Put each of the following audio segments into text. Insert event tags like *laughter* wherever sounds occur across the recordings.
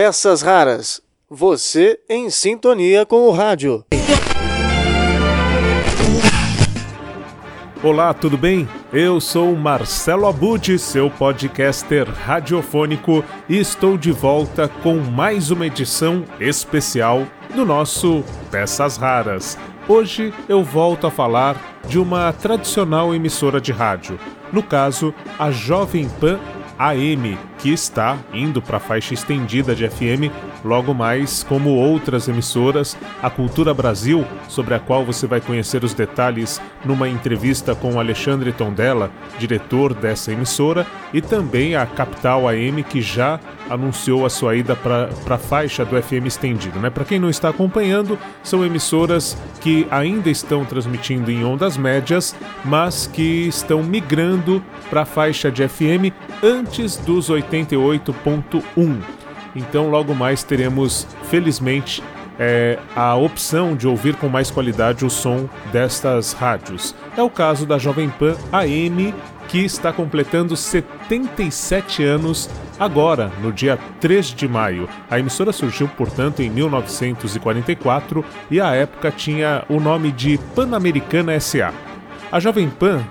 Peças Raras. Você em sintonia com o rádio. Olá, tudo bem? Eu sou Marcelo Abud, seu podcaster radiofônico, e estou de volta com mais uma edição especial do nosso Peças Raras. Hoje eu volto a falar de uma tradicional emissora de rádio, no caso, a Jovem Pan AM, que está indo para a faixa estendida de FM logo mais, como outras emissoras, a Cultura Brasil, sobre a qual você vai conhecer os detalhes numa entrevista com Alexandre Tondela, diretor dessa emissora, e também a Capital AM, que já anunciou a sua ida para a faixa do FM estendido. Né? Para quem não está acompanhando, são emissoras que ainda estão transmitindo em ondas médias, mas que estão migrando para a faixa de FM antes dos 88.1. Então, logo mais teremos, felizmente, é, a opção de ouvir com mais qualidade o som destas rádios. É o caso da Jovem Pan AM, que está completando 77 anos agora, no dia 3 de maio. A emissora surgiu, portanto, em 1944 e à época tinha o nome de Pan-Americana SA. A Jovem Pan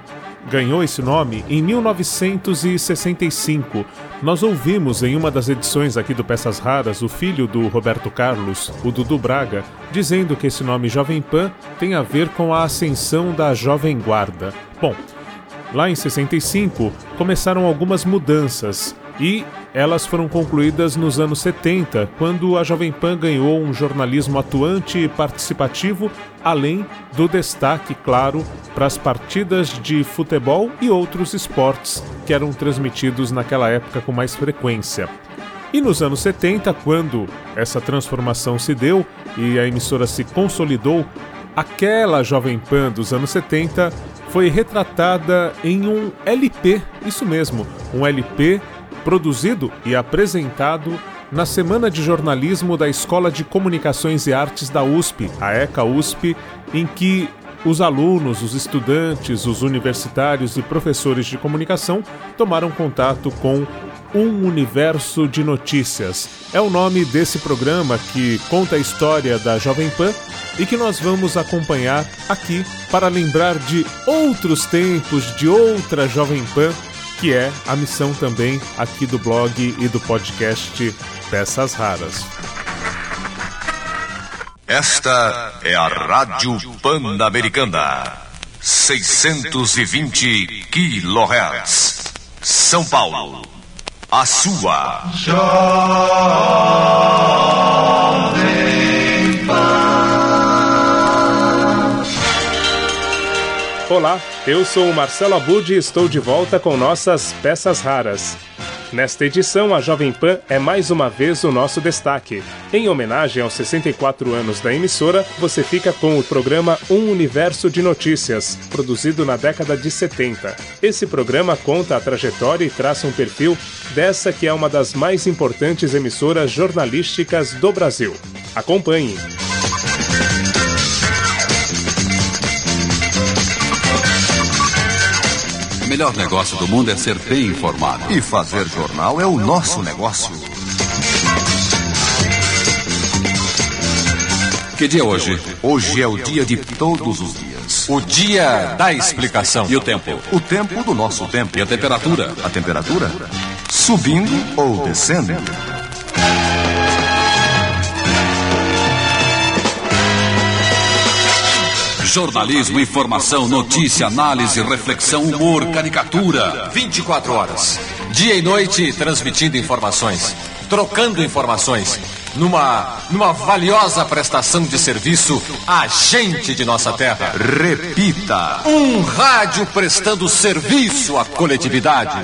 ganhou esse nome em 1965. Nós ouvimos em uma das edições aqui do Peças Raras o filho do Roberto Carlos, o Dudu Braga, dizendo que esse nome Jovem Pan tem a ver com a ascensão da Jovem Guarda. Bom, lá em 65 começaram algumas mudanças e elas foram concluídas nos anos 70, quando a Jovem Pan ganhou um jornalismo atuante e participativo, além do destaque, claro, para as partidas de futebol e outros esportes que eram transmitidos naquela época com mais frequência. E nos anos 70, quando essa transformação se deu e a emissora se consolidou, aquela Jovem Pan dos anos 70 foi retratada em um LP, isso mesmo, um LP produzido e apresentado na Semana de Jornalismo da Escola de Comunicações e Artes da USP, a ECA USP, em que os alunos, os estudantes, os universitários e professores de comunicação tomaram contato com um universo de notícias. É o nome desse programa que conta a história da Jovem Pan e que nós vamos acompanhar aqui para lembrar de outros tempos, de outra Jovem Pan que é a missão também aqui do blog e do podcast Peças Raras. Esta é a Rádio Pan-Americana, 620 kHz, São Paulo, a sua. Jovem Olá. Eu sou o Marcelo Abud e estou de volta com nossas peças raras. Nesta edição, a Jovem Pan é mais uma vez o nosso destaque. Em homenagem aos 64 anos da emissora, você fica com o programa Um Universo de Notícias, produzido na década de 70. Esse programa conta a trajetória e traça um perfil dessa que é uma das mais importantes emissoras jornalísticas do Brasil. Acompanhe! O melhor negócio do mundo é ser bem informado. E fazer jornal é o nosso negócio. Que dia é hoje? Hoje é o dia de todos os dias. O dia da explicação. E o tempo? O tempo do nosso tempo. E a temperatura? A temperatura? Subindo ou descendo? Jornalismo, informação, notícia, análise, reflexão, humor, caricatura. 24 horas. Dia e noite transmitindo informações, trocando informações. Numa, numa valiosa prestação de serviço à gente de nossa terra. Repita: um rádio prestando serviço à coletividade.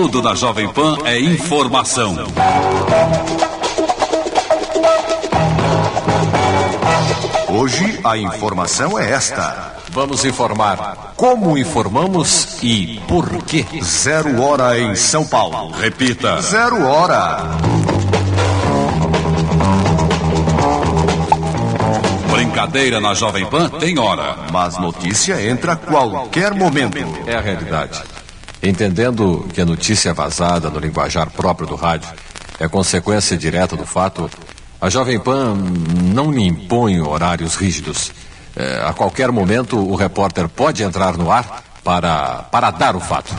Tudo da Jovem Pan é informação. Hoje a informação é esta. Vamos informar como informamos e por quê. Zero hora em São Paulo. Repita. Zero hora. Brincadeira na Jovem Pan tem hora. Mas notícia entra a qualquer momento. É a realidade. Entendendo que a notícia vazada no linguajar próprio do rádio é consequência direta do fato, a Jovem Pan não lhe impõe horários rígidos. É, a qualquer momento, o repórter pode entrar no ar para, para dar o fato.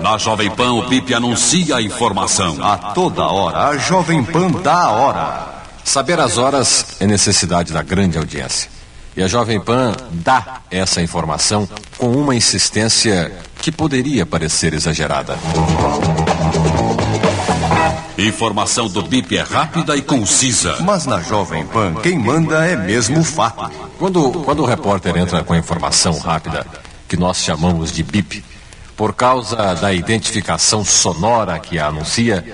Na Jovem Pan, o Bip anuncia a informação. A toda hora, a Jovem Pan dá a hora. Saber as horas é necessidade da grande audiência. E a Jovem Pan dá essa informação com uma insistência que poderia parecer exagerada. Informação do BIP é rápida e concisa. Mas na Jovem Pan, quem manda é mesmo o fato. Quando, quando o repórter entra com a informação rápida, que nós chamamos de BIP, por causa da identificação sonora que a anuncia,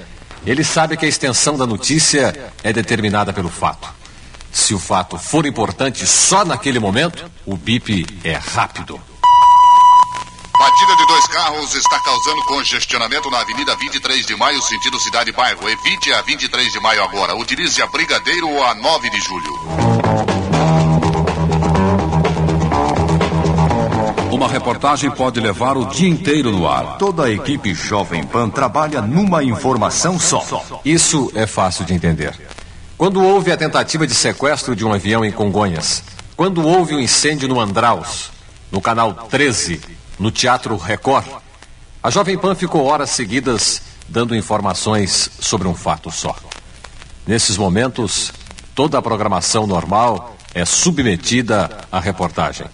ele sabe que a extensão da notícia é determinada pelo fato. Se o fato for importante só naquele momento, o BIP é rápido. Batida de dois carros está causando congestionamento na Avenida 23 de Maio, sentido cidade-bairro. Evite a 23 de Maio agora. Utilize a Brigadeiro ou a 9 de Julho. Uma reportagem pode levar o dia inteiro no ar. Toda a equipe Jovem Pan trabalha numa informação só. Isso é fácil de entender. Quando houve a tentativa de sequestro de um avião em Congonhas, quando houve o um incêndio no Andraus, no canal 13, no Teatro Record, a Jovem Pan ficou horas seguidas dando informações sobre um fato só. Nesses momentos, toda a programação normal é submetida à reportagem.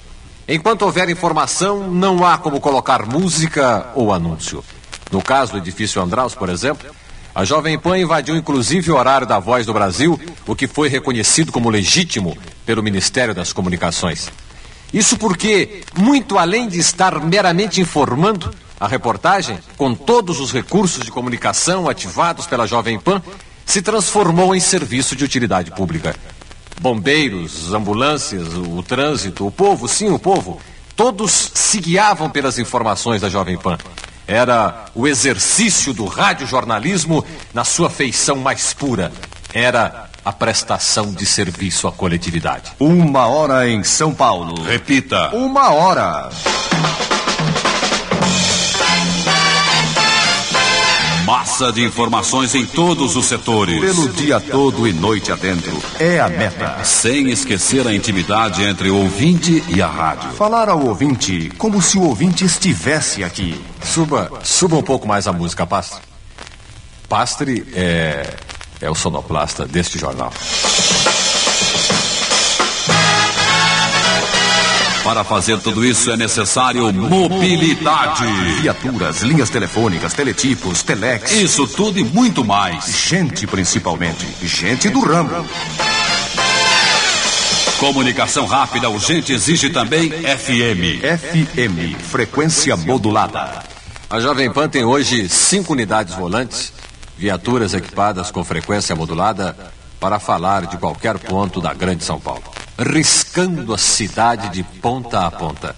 Enquanto houver informação, não há como colocar música ou anúncio. No caso do edifício Andraus, por exemplo, a Jovem Pan invadiu inclusive o horário da Voz do Brasil, o que foi reconhecido como legítimo pelo Ministério das Comunicações. Isso porque, muito além de estar meramente informando, a reportagem, com todos os recursos de comunicação ativados pela Jovem Pan, se transformou em serviço de utilidade pública. Bombeiros, ambulâncias, o trânsito, o povo, sim, o povo, todos se guiavam pelas informações da Jovem Pan. Era o exercício do radiojornalismo na sua feição mais pura. Era a prestação de serviço à coletividade. Uma hora em São Paulo. Repita. Uma hora. Massa de informações em todos os setores. Pelo dia todo e noite adentro. É a meta. Sem esquecer a intimidade entre o ouvinte e a rádio. Falar ao ouvinte como se o ouvinte estivesse aqui. Suba, suba um pouco mais a música, Pastre. Pastre é, é o sonoplasta deste jornal. Para fazer tudo isso é necessário mobilidade. Viaturas, linhas telefônicas, teletipos, telex. Isso tudo e muito mais. Gente, principalmente. Gente do ramo. Comunicação rápida urgente exige também FM. FM, frequência modulada. A Jovem Pan tem hoje cinco unidades volantes, viaturas equipadas com frequência modulada para falar de qualquer ponto da Grande São Paulo riscando a cidade de ponta a ponta.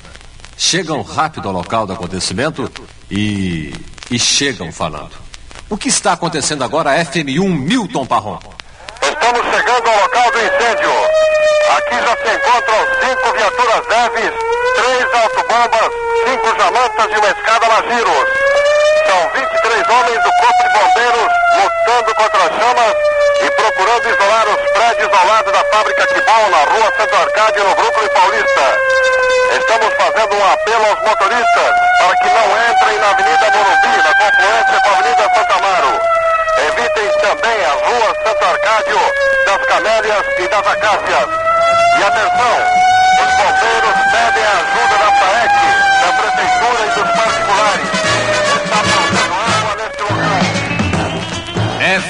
Chegam rápido ao local do acontecimento e. e chegam falando. O que está acontecendo agora, FM1 Milton Parron? Estamos chegando ao local do incêndio. Aqui já se encontram cinco viaturas leves, três autobombas, cinco jamantas e uma escada Magiros. São 23 homens do Corpo de Bombeiros lutando contra as chamas e procurando isolar os prédios ao lado da fábrica Kibon, na rua Santo Arcádio, no Brooklyn Paulista. Estamos fazendo um apelo aos motoristas para que não entrem na Avenida Morumbi, na confluência com a Avenida Santa Amaro. Evitem também as ruas Santo Arcádio, das Camélias e das Acácias. E atenção,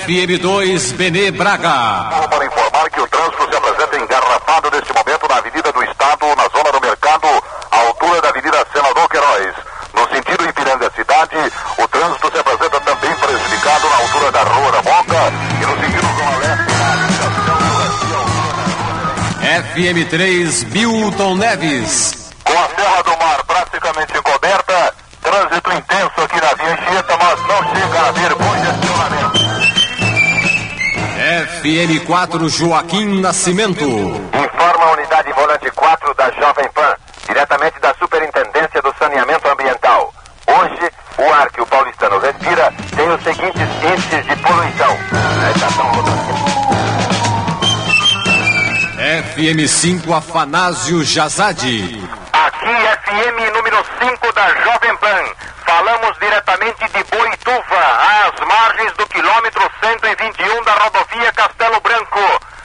FM2 Benê Braga. Para informar que o trânsito se apresenta engarrafado neste momento na Avenida do Estado, na zona do mercado, à altura da Avenida Senador Queiroz. No sentido Ipiranga Cidade, o trânsito se apresenta também prejudicado na altura da Rua da Moca e no sentido Zona Leste, na estação do FM3 Milton Neves. FM4 Joaquim Nascimento. Informa a unidade volante 4 da Jovem Pan, diretamente da Superintendência do Saneamento Ambiental. Hoje, o ar que o paulistano respira tem os seguintes índices de poluição. A estação FM5 Afanásio Jazade. Aqui FM número 5 da Jovem Pan. Falamos diretamente de Boituva, às margens do quilômetro 121 da rodovia Castelo Branco.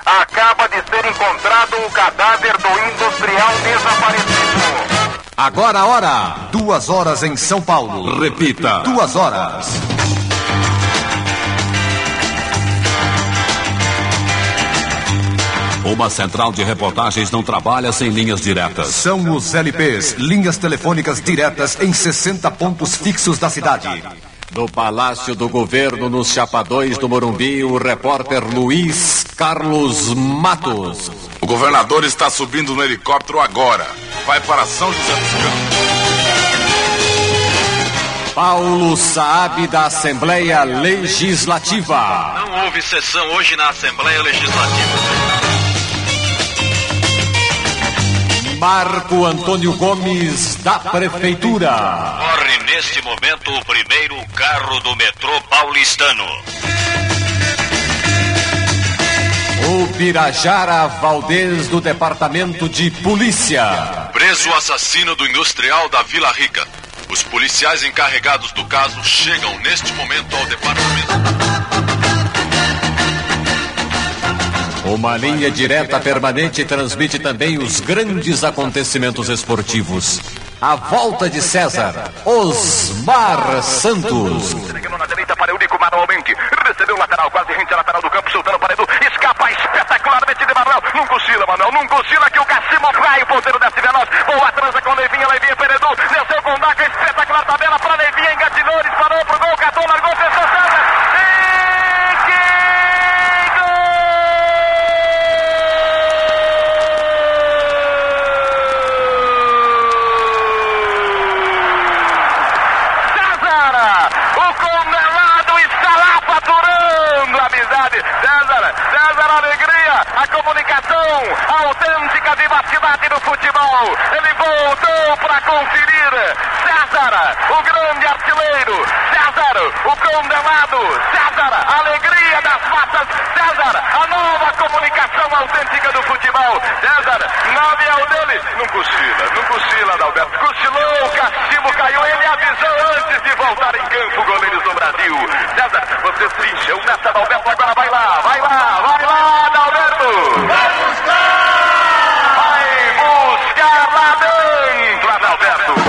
Acaba de ser encontrado o cadáver do industrial desaparecido. Agora a hora. Duas horas em São Paulo. Repita. Duas horas. Uma central de reportagens não trabalha sem linhas diretas. São os LPs, linhas telefônicas diretas em 60 pontos fixos da cidade. Do Palácio do Governo, nos Chapadões do Morumbi, o repórter Luiz Carlos Matos. O governador está subindo no helicóptero agora. Vai para São José dos Campos. Paulo Saab, da Assembleia Legislativa. Não houve sessão hoje na Assembleia Legislativa. Marco Antônio Gomes, da Prefeitura. Corre neste momento o primeiro carro do metrô paulistano. O Pirajara Valdez, do Departamento de Polícia. Preso assassino do industrial da Vila Rica. Os policiais encarregados do caso chegam neste momento ao departamento. Uma linha direta permanente transmite também os grandes acontecimentos esportivos. A volta de César, Osmar Santos. Na direita para Eurico manualmente. Recebeu lateral, quase rente a lateral do campo, soltando para Edu. Escapa espetacularmente de Manuel. Manuel. Que o vai. O ponteiro desce veloz. Boa transa com Leivinha. Leivinha para Edu. Desceu com Daca. Espetacular tabela para Leivinha. Disparou gol. Catou, largou. E que César! O condenado está lá faturando a amizade. César, César, a alegria, a comunicação, autêntica vivacidade do futebol. Ele voltou para conferir. César, o grande artilheiro. César, o condenado. César, alegria das massas. César, a nova comunicação autêntica do futebol. César, na avião dele. Não cochila, não cochila, Adalberto. Cochilou, o castigo caiu. Ele avisou antes de voltar em campo, goleiros do Brasil. César, você trincham nessa, Adalberto. Agora vai lá, vai lá, vai lá, Adalberto. Vai buscar! Vai buscar lá dentro, Adalberto.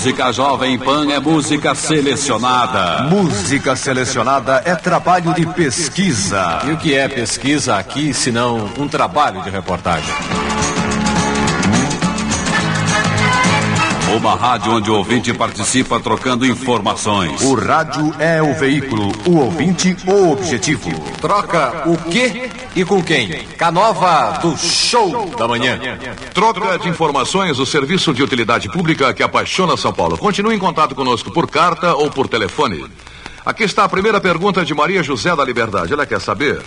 Música Jovem Pan é música selecionada. Música selecionada é trabalho de pesquisa. E o que é pesquisa aqui, senão um trabalho de reportagem? Uma rádio onde o ouvinte participa trocando informações. O rádio é o veículo, o ouvinte, o objetivo. Troca o quê e com quem? Canova do Show da Manhã. Troca de informações, o serviço de utilidade pública que apaixona São Paulo. Continue em contato conosco por carta ou por telefone. Aqui está a primeira pergunta de Maria José da Liberdade. Ela quer saber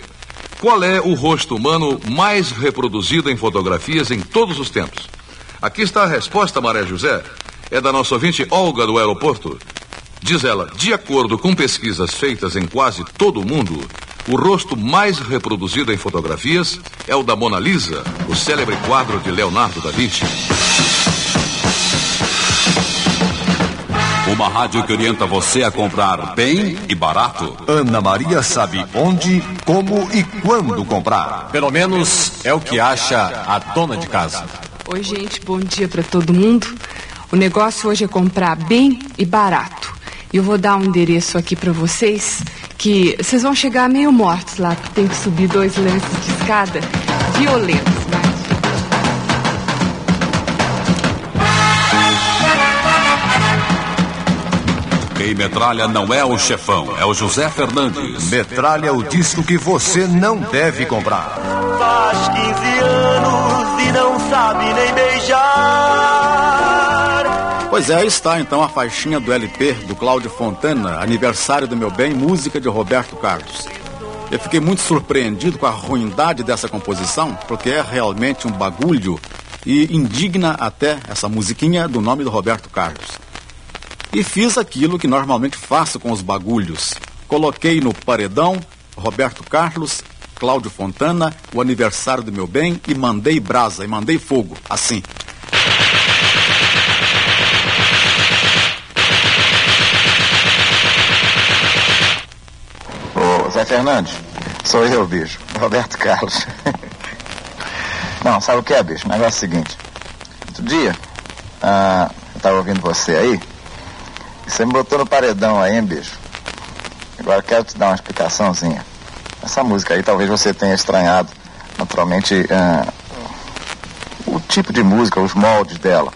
qual é o rosto humano mais reproduzido em fotografias em todos os tempos. Aqui está a resposta, Maria José. É da nossa ouvinte Olga do aeroporto. Diz ela, de acordo com pesquisas feitas em quase todo o mundo, o rosto mais reproduzido em fotografias é o da Mona Lisa, o célebre quadro de Leonardo da Vinci. Uma rádio que orienta você a comprar bem e barato. Ana Maria sabe onde, como e quando comprar. Pelo menos é o que acha a dona de casa. Oi, gente, bom dia para todo mundo. O negócio hoje é comprar bem e barato. E eu vou dar um endereço aqui para vocês que vocês vão chegar meio mortos lá, porque tem que subir dois lances de escada violentos. Quem metralha não é o chefão, é o José Fernandes. Metralha é o disco que você não deve comprar. Faz 15 anos não sabe nem beijar. Pois é, aí está então a faixinha do LP do Cláudio Fontana, aniversário do meu bem, música de Roberto Carlos. Eu fiquei muito surpreendido com a ruindade dessa composição, porque é realmente um bagulho e indigna até essa musiquinha do nome do Roberto Carlos. E fiz aquilo que normalmente faço com os bagulhos. Coloquei no paredão Roberto Carlos, Cláudio Fontana, o aniversário do meu bem e mandei brasa e mandei fogo, assim. Ô, Zé Fernandes, sou eu, bicho. Roberto Carlos. *laughs* Não, sabe o que é, bicho? O negócio é o seguinte. Outro dia, ah, eu tava ouvindo você aí, e você me botou no paredão aí, hein, bicho? Agora eu quero te dar uma explicaçãozinha. Essa música aí talvez você tenha estranhado, naturalmente, ah, o tipo de música, os moldes dela.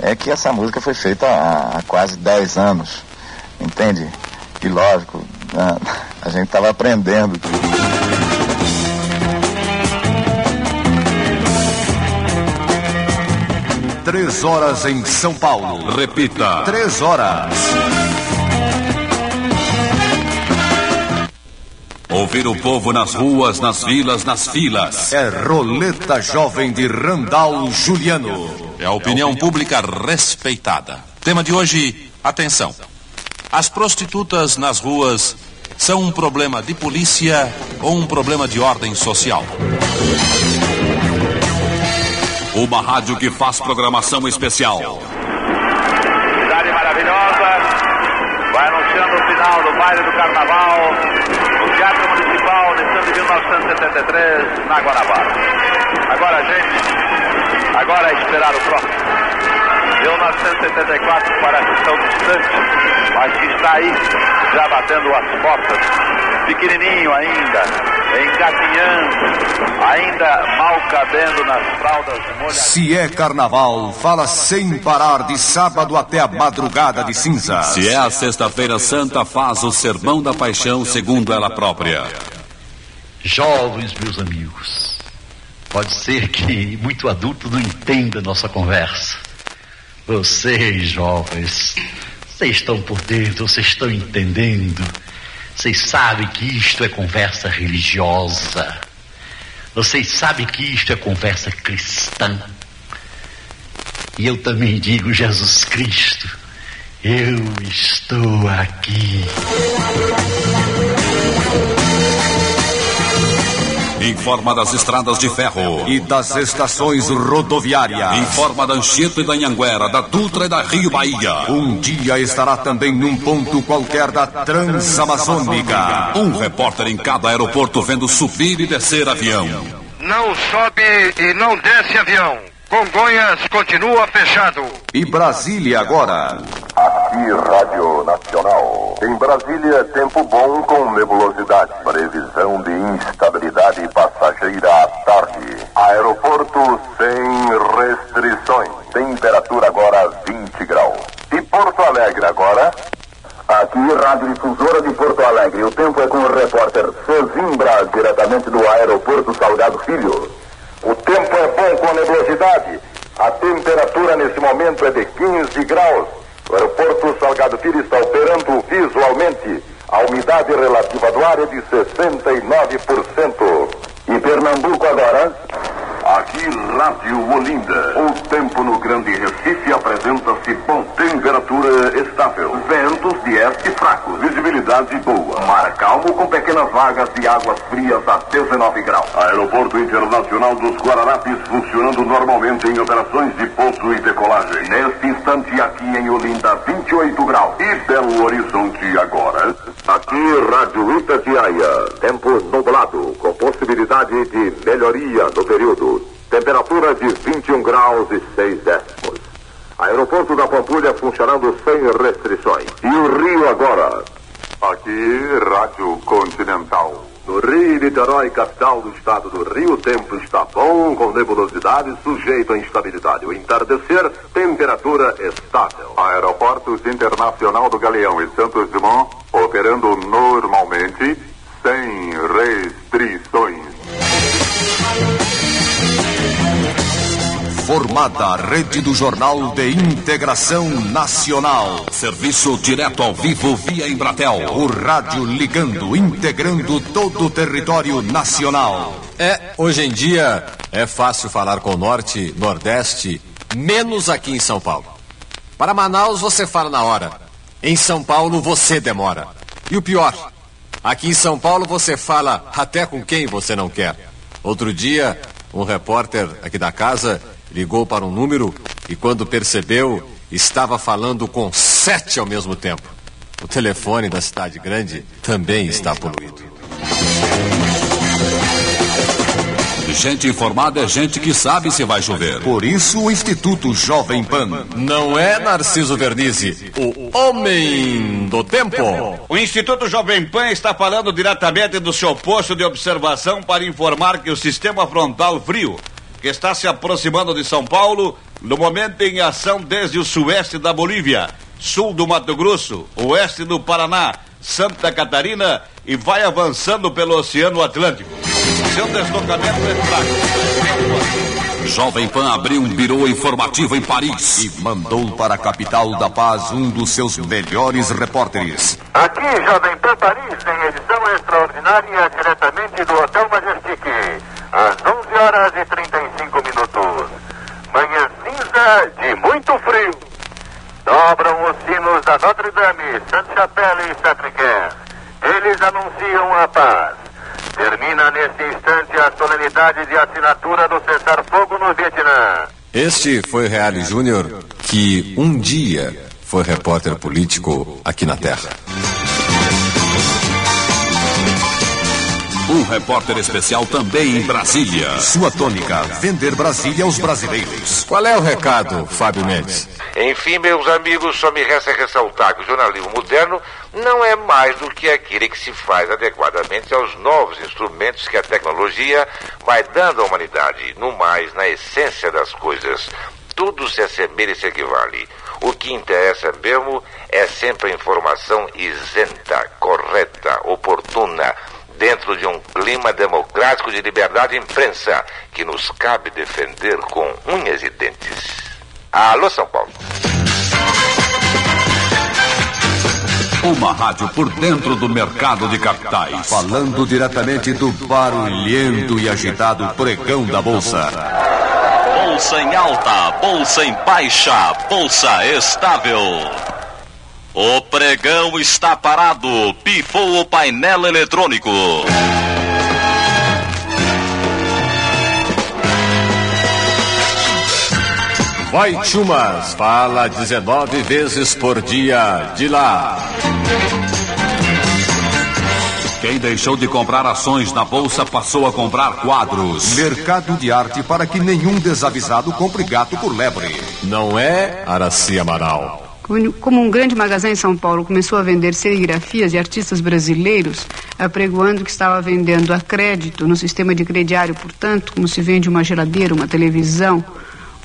É que essa música foi feita há, há quase 10 anos, entende? E lógico, ah, a gente estava aprendendo. Três horas em São Paulo. Repita. Três horas. Ouvir o povo nas ruas, nas vilas, nas filas. É Roleta Jovem de Randall Juliano. É a opinião pública respeitada. Tema de hoje: atenção. As prostitutas nas ruas são um problema de polícia ou um problema de ordem social? Uma rádio que faz programação especial. Cidade maravilhosa. Vai anunciando o final do baile do carnaval Teatro Municipal ano de 1973, na Guanabara. Agora, gente, agora é esperar o próximo. 1974 parece tão distante, mas que está aí, já batendo as portas, pequenininho ainda, engatinhando, ainda mal cabendo nas fraldas molhadas. Se é carnaval, fala sem parar de sábado até a madrugada de cinza. Se é a Sexta-feira Santa, faz o Sermão da Paixão segundo ela própria. Jovens, meus amigos, pode ser que muito adulto não entenda nossa conversa. Vocês, jovens, vocês estão por dentro, vocês estão entendendo. Vocês sabem que isto é conversa religiosa. Vocês sabem que isto é conversa cristã. E eu também digo, Jesus Cristo, eu estou aqui. Informa das estradas de ferro. E das estações rodoviárias. Informa da Anchieta e da Anhanguera, da Dutra e da Rio Bahia. Um dia estará também num ponto qualquer da Transamazônica. Um repórter em cada aeroporto vendo subir e descer avião. Não sobe e não desce avião. Congonhas continua fechado. E Brasília agora. Aqui, Rádio Nacional. Em Brasília, tempo bom com nebulosidade. Previsão de instabilidade passageira à tarde. Aeroporto sem restrições. Temperatura agora 20 graus. E Porto Alegre agora? Aqui, Rádio Difusora de Porto Alegre. O tempo é com o repórter Cezimbra, diretamente do Aeroporto Salgado Filho. O tempo é bom com nebulosidade. A temperatura nesse momento é de 15 graus. O aeroporto Salgado Filho está operando visualmente. A umidade relativa do ar é de 69%. E Pernambuco agora? Aqui, Rádio Olinda. O tempo no Grande Recife apresenta-se bom. Temperatura estável. Ventos de este fracos. Visibilidade boa. Mar calmo com pequenas vagas de águas frias a 19 graus. Aeroporto Internacional dos Guararapes funcionando normalmente em operações de pouso e decolagem. Neste instante, aqui em Olinda, 28 graus. E Belo Horizonte agora? Aqui, Rádio Itatiaia. Tempo nublado, com possibilidade de melhoria no período. Temperatura de 21 graus e 6 décimos. Aeroporto da Pampulha funcionando sem restrições. E o Rio agora? Aqui, Rádio Continental. No Rio Niterói, capital do estado do Rio, o tempo está bom, com nebulosidade, sujeito a instabilidade. O entardecer, temperatura estável. Aeroportos Internacional do Galeão e Santos Dumont operando normalmente, sem restrições. Formada a rede do Jornal de Integração Nacional. Serviço direto ao vivo via Embratel. O rádio ligando, integrando todo o território nacional. É, hoje em dia é fácil falar com o Norte, Nordeste, menos aqui em São Paulo. Para Manaus você fala na hora. Em São Paulo você demora. E o pior, aqui em São Paulo você fala até com quem você não quer. Outro dia, um repórter aqui da casa ligou para um número e quando percebeu, estava falando com sete ao mesmo tempo. O telefone da cidade grande também está poluído. Gente informada é gente que sabe se vai chover. Por isso o Instituto Jovem Pan. Não é Narciso Vernizzi, o homem do tempo. O Instituto Jovem Pan está falando diretamente do seu posto de observação para informar que o sistema frontal frio, que está se aproximando de São Paulo, no momento em ação desde o sueste da Bolívia, sul do Mato Grosso, oeste do Paraná, Santa Catarina e vai avançando pelo Oceano Atlântico. Seu deslocamento é fraco. Jovem Pan abriu um birô informativo em Paris e mandou para a capital da paz um dos seus melhores repórteres. Aqui, Jovem Pan Paris, em edição extraordinária, diretamente do Hotel Majestic, às 11 horas e 35 minutos. Manhã cinza de muito frio. Dobram os sinos da Notre Dame, Sainte-Chapelle e Sacré-Cœur. Eles anunciam a paz. Termina neste instante a solenidade de assinatura do cessar-fogo no Vietnã. Este foi Reale Júnior, que um dia foi repórter político aqui na Terra. Um repórter especial também em Brasília. Sua tônica, vender Brasília aos brasileiros. Qual é o recado, Fábio Mendes? Enfim, meus amigos, só me resta ressaltar que o jornalismo moderno não é mais do que aquele que se faz adequadamente aos novos instrumentos que a tecnologia vai dando à humanidade, no mais, na essência das coisas. Tudo se assemelha e se equivale. O que interessa mesmo é sempre a informação isenta, correta, oportuna, dentro de um clima democrático de liberdade de imprensa que nos cabe defender com unhas e dentes. Alô, São Paulo. Uma rádio por dentro do mercado de capitais. Falando diretamente do barulhento e agitado pregão da Bolsa. Bolsa em alta, bolsa em baixa, bolsa estável. O pregão está parado, pifou o painel eletrônico. Vai Chumas, fala 19 vezes por dia de lá. Quem deixou de comprar ações na bolsa passou a comprar quadros. Mercado de arte para que nenhum desavisado compre gato por lebre. Não é Araci Amaral. Como um grande magazém em São Paulo começou a vender serigrafias de artistas brasileiros, apregoando que estava vendendo a crédito no sistema de crediário, portanto, como se vende uma geladeira, uma televisão,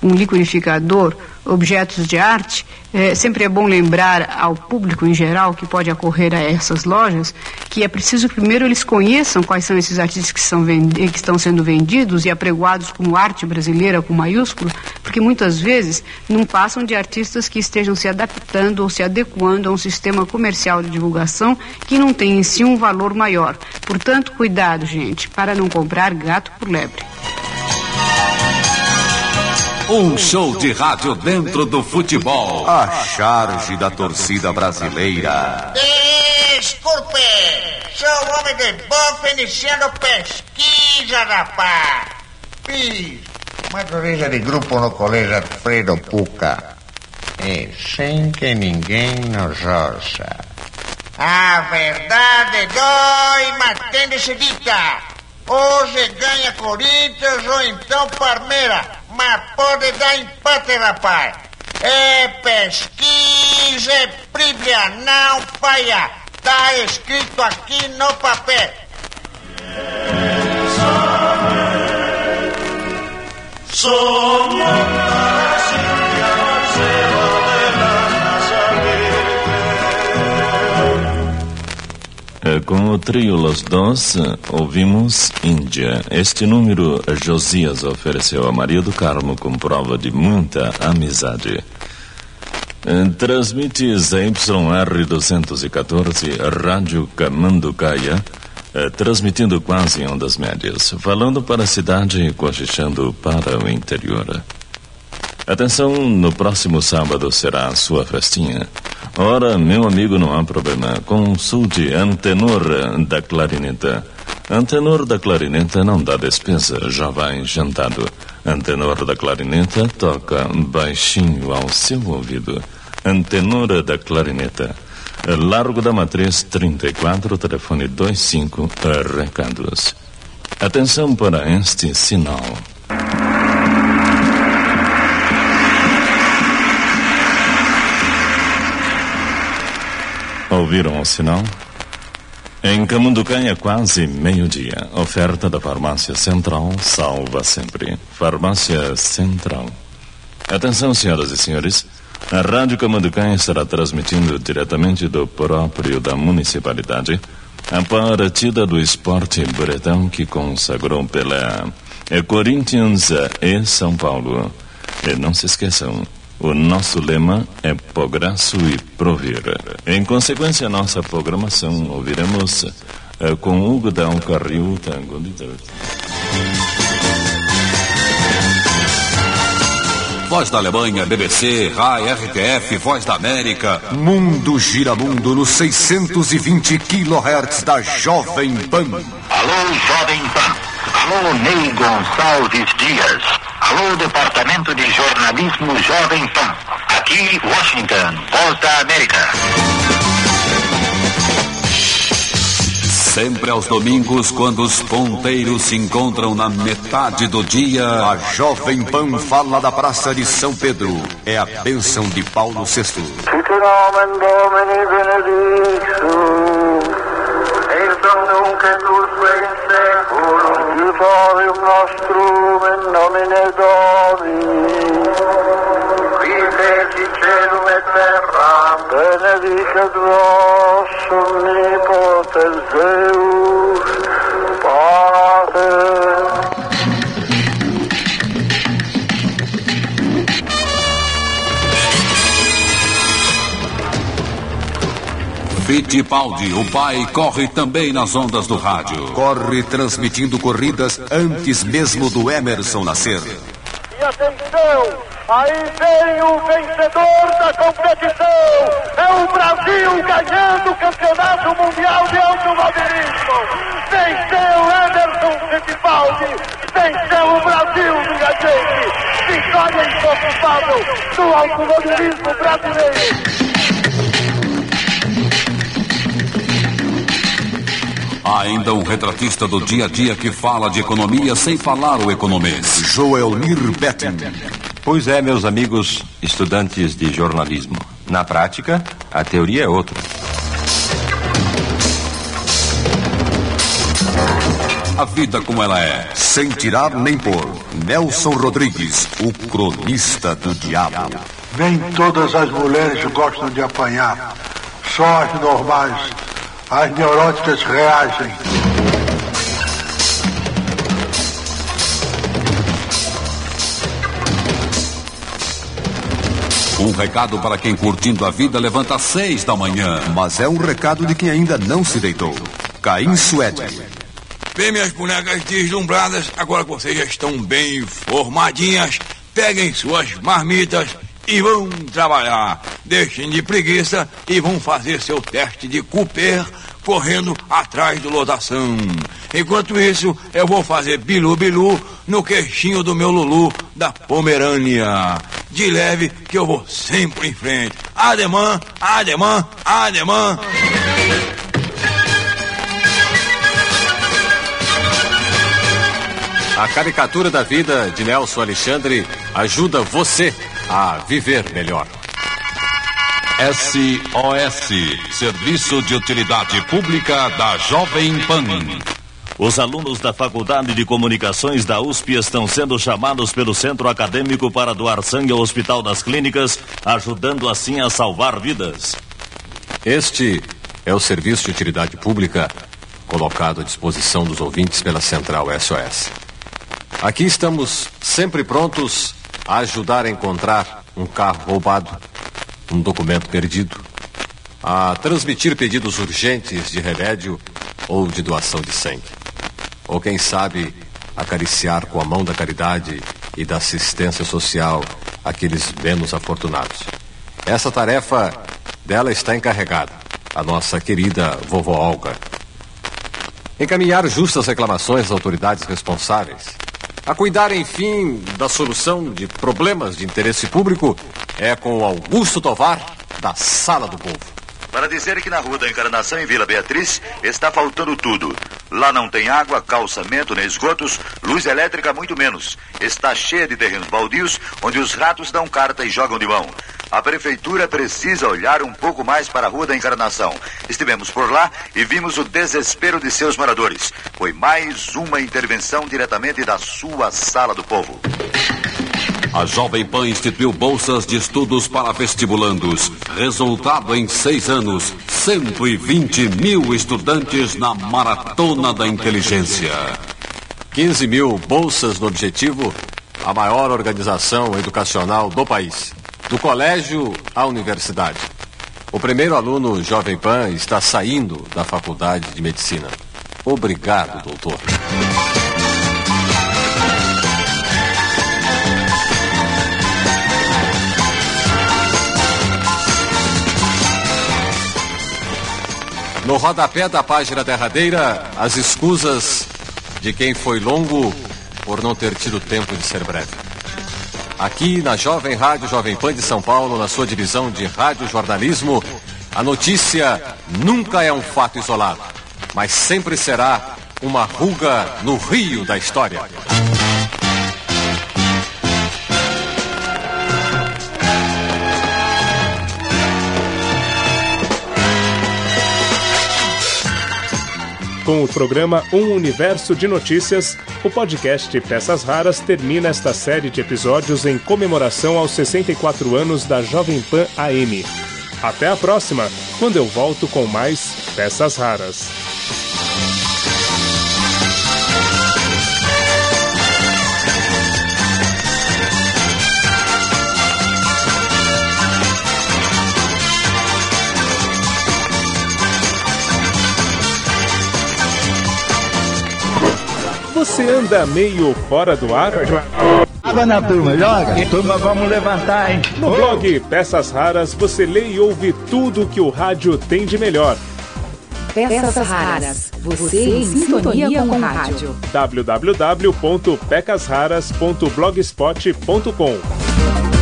um liquidificador, objetos de arte, é, sempre é bom lembrar ao público em geral que pode acorrer a essas lojas que é preciso primeiro eles conheçam quais são esses artistas que, são que estão sendo vendidos e apregoados como arte brasileira com maiúsculo, porque muitas vezes não passam de artistas que estejam se adaptando ou se adequando a um sistema comercial de divulgação que não tem em si um valor maior. Portanto, cuidado, gente, para não comprar gato por lebre. Um show de rádio dentro do futebol. A charge da torcida brasileira. Desculpe, sou homem de banco iniciando pesquisa, rapaz. Fiz uma corrida de grupo no colégio Alfredo Puca. E sem que ninguém nos ouça. A verdade dói, mas tem de se dita. Hoje ganha Corinthians ou então Palmeiras mas pode dar empate, rapaz. É pesquisa, é bíblia, não falha. Tá escrito aqui no papel. É com no trio Los Dos, ouvimos Índia. Este número Josias ofereceu a Maria do Carmo com prova de muita amizade. Eh, Transmite ZYR 214, Rádio Camanducaia, eh, transmitindo quase em ondas médias, falando para a cidade e cochichando para o interior. Atenção, no próximo sábado será a sua festinha. Ora, meu amigo, não há problema. Consulte Antenor da Clarineta. Antenor da Clarineta não dá despesa, já vai jantado. Antenor da Clarineta toca baixinho ao seu ouvido. Antenor da Clarineta. Largo da Matriz 34, telefone 25, recados. Atenção para este sinal. Ouviram o sinal? Em Camunducanha, quase meio-dia. Oferta da Farmácia Central salva sempre. Farmácia Central. Atenção, senhoras e senhores. A Rádio Camunducanha estará transmitindo diretamente do próprio da municipalidade a partida do esporte bretão que consagrou pela é Corinthians e São Paulo. E não se esqueçam, o nosso lema é progresso e provir. Em consequência, nossa programação ouviremos eh, com Hugo Dão Carril Tango de Voz da Alemanha, BBC, RAI, RTF, Voz da América. Mundo gira mundo nos 620 kHz da Jovem Pan. Alô, Jovem Pan. Alô, Ney Gonçalves Dias. Alô, Departamento de Jornalismo Jovem Pan. Aqui, Washington, Voz da América. Sempre aos domingos, quando os ponteiros se encontram na metade do dia, a Jovem Pan fala da Praça de São Pedro. É a bênção de Paulo VI. Sit nomen Domini benedictus, nunca tu secolo. In nomine Domini. Terra. Omnipotens Deus. Fittipaldi, o pai, corre também nas ondas do rádio. Corre transmitindo corridas antes mesmo do Emerson nascer. E atenção, aí vem o vencedor da competição. É o Brasil ganhando o campeonato mundial de automobilismo. Venceu Anderson Fittipaldi. Venceu o Brasil, minha gente. Vitória incontestável do automobilismo brasileiro. Há ainda um retratista do dia a dia que fala de economia sem falar o economês. Joelmir Betting. Pois é, meus amigos estudantes de jornalismo. Na prática, a teoria é outra. A vida como ela é. Sem tirar nem pôr. Nelson Rodrigues, o cronista do diabo. Nem todas as mulheres gostam de apanhar. Só as normais. As neuróticas reagem. Um recado para quem curtindo a vida levanta às seis da manhã. Mas é um recado de quem ainda não se deitou. Caim Suede. Bem, minhas bonecas deslumbradas, agora que vocês já estão bem formadinhas, peguem suas marmitas e vão trabalhar. Deixem de preguiça e vão fazer seu teste de Cooper correndo atrás do lotação. Enquanto isso, eu vou fazer bilu-bilu no queixinho do meu Lulu da Pomerânia. De leve que eu vou sempre em frente. Ademã, ademã, ademã. A caricatura da vida de Nelson Alexandre ajuda você a viver melhor. SOS Serviço de Utilidade Pública da Jovem Pan. Os alunos da Faculdade de Comunicações da USP estão sendo chamados pelo Centro Acadêmico para doar sangue ao Hospital das Clínicas, ajudando assim a salvar vidas. Este é o serviço de utilidade pública colocado à disposição dos ouvintes pela Central SOS. Aqui estamos sempre prontos a ajudar a encontrar um carro roubado, um documento perdido, a transmitir pedidos urgentes de remédio ou de doação de sangue. Ou quem sabe, acariciar com a mão da caridade e da assistência social aqueles menos afortunados. Essa tarefa dela está encarregada a nossa querida vovó Olga. Encaminhar justas reclamações às autoridades responsáveis. A cuidar, enfim, da solução de problemas de interesse público é com Augusto Tovar, da Sala do Povo. Para dizer que na Rua da Encarnação, em Vila Beatriz, está faltando tudo. Lá não tem água, calçamento nem esgotos, luz elétrica muito menos. Está cheia de terrenos baldios, onde os ratos dão carta e jogam de mão. A prefeitura precisa olhar um pouco mais para a Rua da Encarnação. Estivemos por lá e vimos o desespero de seus moradores. Foi mais uma intervenção diretamente da sua sala do povo. A Jovem Pan instituiu bolsas de estudos para vestibulandos. Resultado em seis anos: 120 mil estudantes na Maratona da Inteligência. 15 mil bolsas no objetivo, a maior organização educacional do país. Do colégio à universidade. O primeiro aluno Jovem Pan está saindo da faculdade de medicina. Obrigado, doutor. No rodapé da página derradeira, as escusas de quem foi longo por não ter tido tempo de ser breve. Aqui na Jovem Rádio Jovem Pan de São Paulo, na sua divisão de rádio jornalismo, a notícia nunca é um fato isolado, mas sempre será uma ruga no rio da história. Com o programa Um Universo de Notícias, o podcast Peças Raras termina esta série de episódios em comemoração aos 64 anos da Jovem Pan AM. Até a próxima, quando eu volto com mais Peças Raras. Você anda meio fora do ar? Água na turma, joga. Turma, vamos levantar, hein? No blog Peças Raras você lê e ouve tudo que o rádio tem de melhor. Peças Raras. Você em sintonia com o rádio. www.pecasraras.blogspot.com